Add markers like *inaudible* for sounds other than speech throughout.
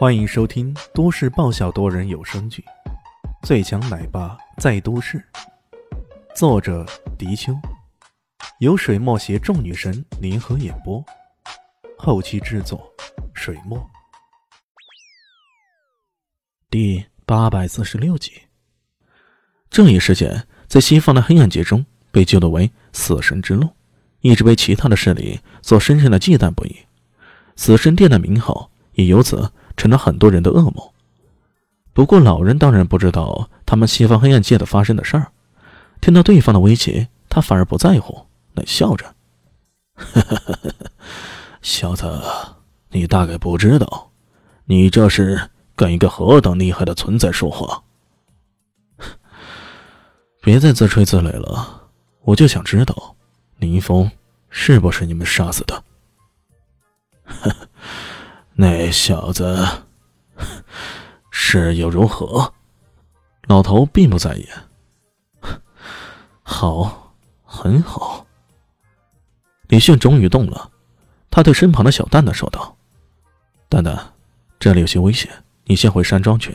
欢迎收听都市爆笑多人有声剧《最强奶爸在都市》，作者：迪秋，由水墨携众女神联合演播，后期制作：水墨。第八百四十六集，这一事件在西方的黑暗界中被救录为“死神之路”，一直被其他的势力所深深的忌惮不已。死神殿的名号也由此。成了很多人的噩梦。不过老人当然不知道他们西方黑暗界的发生的事儿。听到对方的威胁，他反而不在乎，冷笑着：“ *laughs* 小子，你大概不知道，你这是跟一个何等厉害的存在说话。*laughs* 别再自吹自擂了，我就想知道，林峰是不是你们杀死的？” *laughs* 那小子是又如何？老头并不在意。好，很好。李炫终于动了，他对身旁的小蛋蛋说道：“蛋蛋，这里有些危险，你先回山庄去。”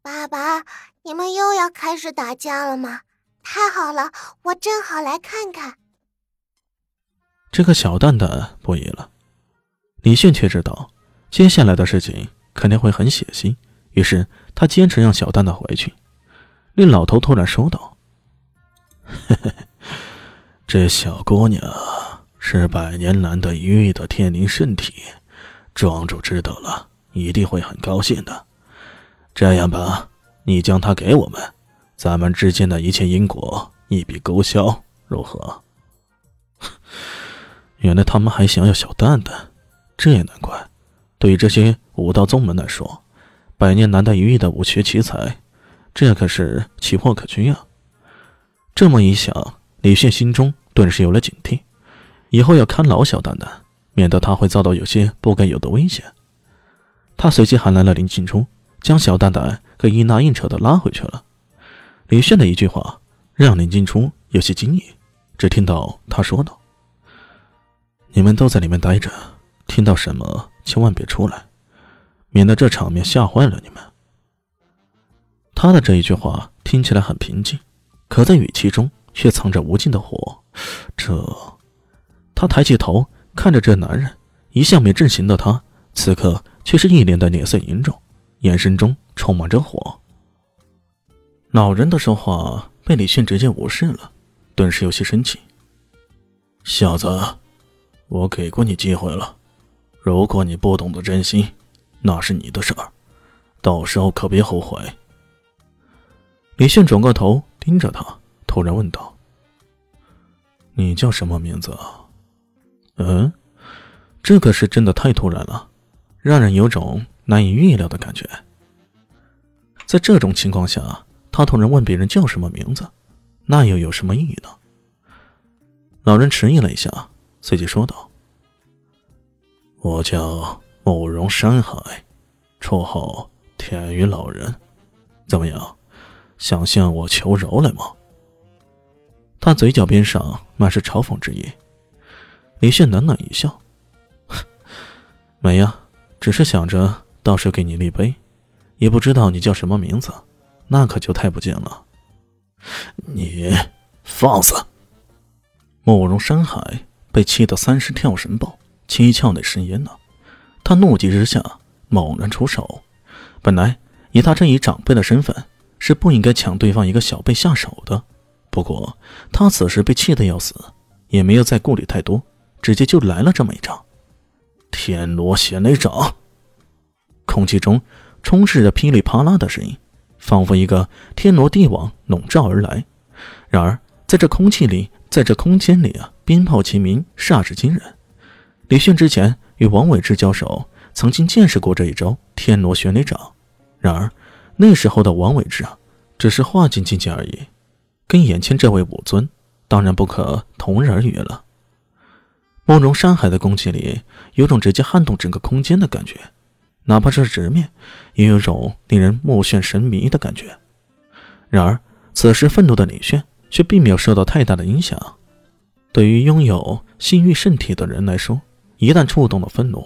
爸爸，你们又要开始打架了吗？太好了，我正好来看看。这个小蛋蛋不疑了。李迅却知道，接下来的事情肯定会很血腥，于是他坚持让小蛋蛋回去。那老头突然说道：“，*laughs* 这小姑娘是百年难得一遇的天灵圣体，庄主知道了一定会很高兴的。这样吧，你将她给我们，咱们之间的一切因果一笔勾销，如何？” *laughs* 原来他们还想要小蛋蛋。这也难怪，对于这些武道宗门来说，百年难得一遇的武学奇才，这可是奇货可居啊！这么一想，李炫心中顿时有了警惕，以后要看牢小蛋蛋，免得他会遭到有些不该有的危险。他随即喊来了林静初，将小蛋蛋给一拉硬扯的拉回去了。李炫的一句话让林静初有些惊异，只听到他说道：“你们都在里面待着。”听到什么，千万别出来，免得这场面吓坏了你们。他的这一句话听起来很平静，可在语气中却藏着无尽的火。这，他抬起头看着这男人，一向没正形的他，此刻却是一脸的脸色凝重，眼神中充满着火。老人的说话被李迅直接无视了，顿时有些生气。小子，我给过你机会了。如果你不懂得珍惜，那是你的事儿，到时候可别后悔。李现转过头盯着他，突然问道：“你叫什么名字？”嗯，这可是真的太突然了，让人有种难以预料的感觉。在这种情况下，他突然问别人叫什么名字，那又有什么意义呢？老人迟疑了一下，随即说道。我叫慕容山海，绰号天宇老人，怎么样？想向我求饶来吗？他嘴角边上满是嘲讽之意。李炫冷冷一笑：“没呀，只是想着到时候给你立碑，也不知道你叫什么名字，那可就太不敬了。”你放肆！慕容山海被气得三十跳神爆。七窍内生烟呢，他怒极之下猛然出手。本来以他这一长辈的身份，是不应该抢对方一个小辈下手的。不过他此时被气得要死，也没有再顾虑太多，直接就来了这么一掌——天罗玄雷掌。空气中充斥着噼里啪啦的声音，仿佛一个天罗地网笼罩而来。然而在这空气里，在这空间里啊，鞭炮齐鸣，煞是惊人。李迅之前与王伟之交手，曾经见识过这一招天罗玄雷掌。然而那时候的王伟之啊，只是化境境界而已，跟眼前这位武尊当然不可同日而语了。慕容山海的攻击里有种直接撼动整个空间的感觉，哪怕是直面，也有种令人目眩神迷的感觉。然而此时愤怒的李炫却并没有受到太大的影响。对于拥有性欲圣体的人来说，一旦触动了愤怒，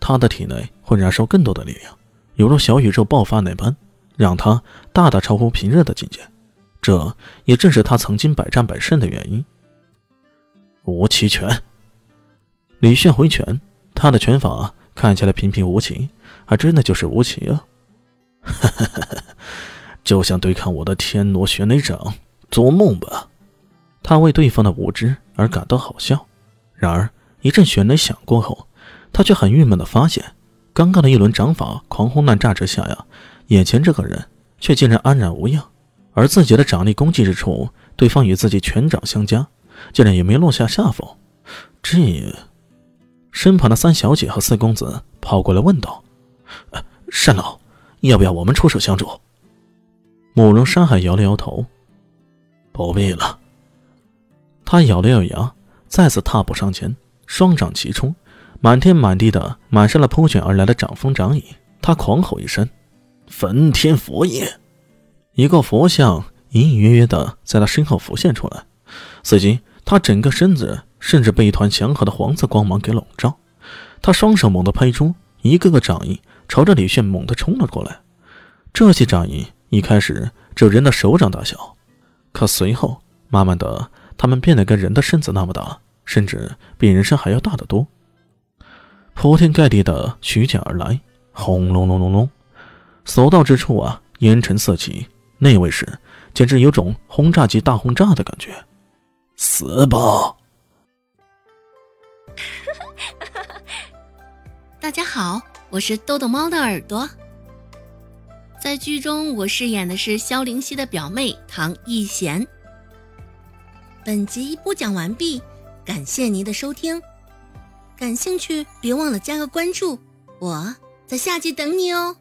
他的体内会燃烧更多的力量，犹如小宇宙爆发那般，让他大大超乎平日的境界。这也正是他曾经百战百胜的原因。无奇拳，李炫回拳，他的拳法看起来平平无奇，还真的就是无奇啊！哈哈哈哈就像对抗我的天罗玄雷掌，做梦吧！他为对方的无知而感到好笑。然而一阵旋雷响过后，他却很郁闷的发现，刚刚的一轮掌法狂轰滥炸之下呀，眼前这个人却竟然安然无恙。而自己的掌力攻击之处，对方与自己拳掌相加，竟然也没落下下风。这，身旁的三小姐和四公子跑过来问道：“呃单老，要不要我们出手相助？”慕容山海摇了摇头：“不必了。”他咬了咬牙，再次踏步上前，双掌齐冲，满天满地的满上了扑卷而来的掌风掌影。他狂吼一声：“焚天佛印！”一个佛像隐隐约约的在他身后浮现出来，随即他整个身子甚至被一团祥和的黄色光芒给笼罩。他双手猛地拍出，一个个掌印朝着李炫猛地冲了过来。这些掌印一开始只有人的手掌大小，可随后慢慢的，他们变得跟人的身子那么大，甚至比人参还要大得多。铺天盖地的徐卷而来，轰隆隆隆隆，所到之处啊，烟尘四起。那位是，简直有种轰炸机大轰炸的感觉。死吧！*laughs* 大家好，我是豆豆猫的耳朵。在剧中，我饰演的是萧灵溪的表妹唐艺贤。本集播讲完毕，感谢您的收听。感兴趣，别忘了加个关注，我在下集等你哦。